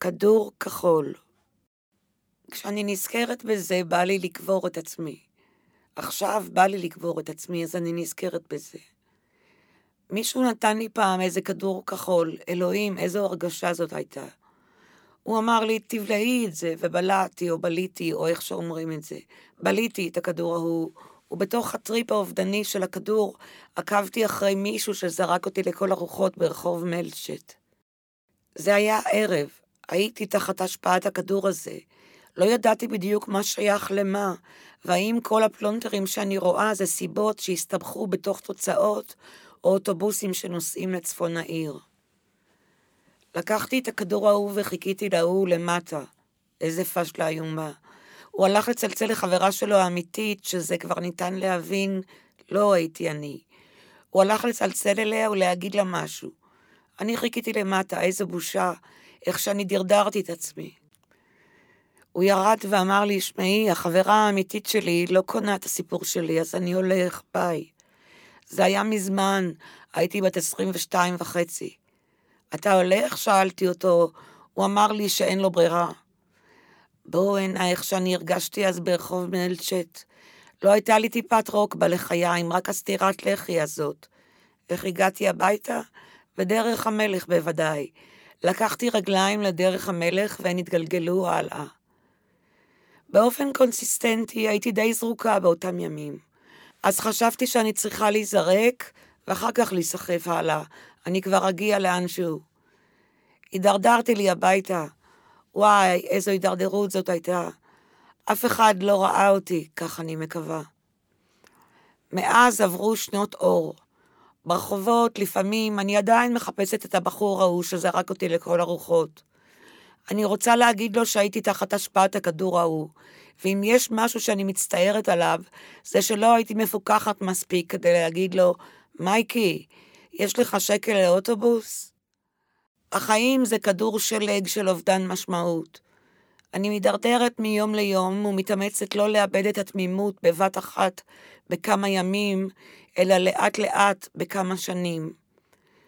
כדור כחול. כשאני נזכרת בזה, בא לי לקבור את עצמי. עכשיו בא לי לקבור את עצמי, אז אני נזכרת בזה. מישהו נתן לי פעם איזה כדור כחול, אלוהים, איזו הרגשה זאת הייתה. הוא אמר לי, תבלעי את זה, ובלעתי, או בליתי, או איך שאומרים את זה. בליתי את הכדור ההוא, ובתוך הטריפ האובדני של הכדור, עקבתי אחרי מישהו שזרק אותי לכל הרוחות ברחוב מלצ'ט. זה היה ערב, הייתי תחת השפעת הכדור הזה. לא ידעתי בדיוק מה שייך למה, והאם כל הפלונטרים שאני רואה זה סיבות שהסתבכו בתוך תוצאות, או אוטובוסים שנוסעים לצפון העיר. לקחתי את הכדור ההוא וחיכיתי להוא למטה. איזה פשלה איומה. הוא הלך לצלצל לחברה שלו האמיתית, שזה כבר ניתן להבין, לא הייתי אני. הוא הלך לצלצל אליה ולהגיד לה משהו. אני חיכיתי למטה, איזו בושה, איך שאני דרדרתי את עצמי. הוא ירד ואמר לי, שמעי, החברה האמיתית שלי לא קונה את הסיפור שלי, אז אני הולך, ביי. זה היה מזמן, הייתי בת 22 וחצי. אתה הולך? שאלתי אותו. הוא אמר לי שאין לו ברירה. בואו הנה איך שאני הרגשתי אז ברחוב מנלצ'ט. לא הייתה לי טיפת רוק בלחיים, רק הסטירת לחי הזאת. איך הגעתי הביתה? בדרך המלך בוודאי. לקחתי רגליים לדרך המלך והן התגלגלו הלאה. באופן קונסיסטנטי הייתי די זרוקה באותם ימים. אז חשבתי שאני צריכה להיזרק, ואחר כך להיסחף הלאה. אני כבר אגיע לאנשהו. הידרדרתי לי הביתה. וואי, איזו הידרדרות זאת הייתה. אף אחד לא ראה אותי, כך אני מקווה. מאז עברו שנות אור. ברחובות, לפעמים, אני עדיין מחפשת את הבחור ההוא שזרק אותי לכל הרוחות. אני רוצה להגיד לו שהייתי תחת השפעת הכדור ההוא, ואם יש משהו שאני מצטערת עליו, זה שלא הייתי מפוקחת מספיק כדי להגיד לו, מייקי, יש לך שקל לאוטובוס? החיים זה כדור שלג של אובדן משמעות. אני מידרדרת מיום ליום ומתאמצת לא לאבד את התמימות בבת אחת בכמה ימים, אלא לאט לאט בכמה שנים.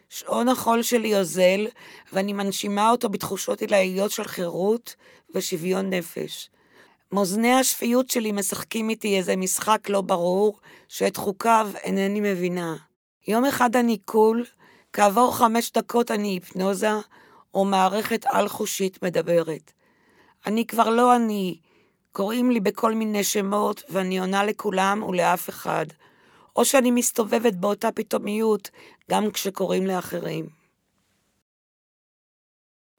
שעון החול שלי אוזל, ואני מנשימה אותו בתחושות עילאיות של חירות ושוויון נפש. מאזני השפיות שלי משחקים איתי איזה משחק לא ברור, שאת חוקיו אינני מבינה. יום אחד אני קול, כעבור חמש דקות אני היפנוזה, או מערכת על-חושית מדברת. אני כבר לא אני, קוראים לי בכל מיני שמות, ואני עונה לכולם ולאף אחד. או שאני מסתובבת באותה פתאומיות גם כשקוראים לאחרים.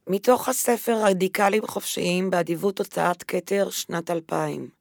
מתוך הספר רדיקלים חופשיים באדיבות הוצאת כתר שנת 2000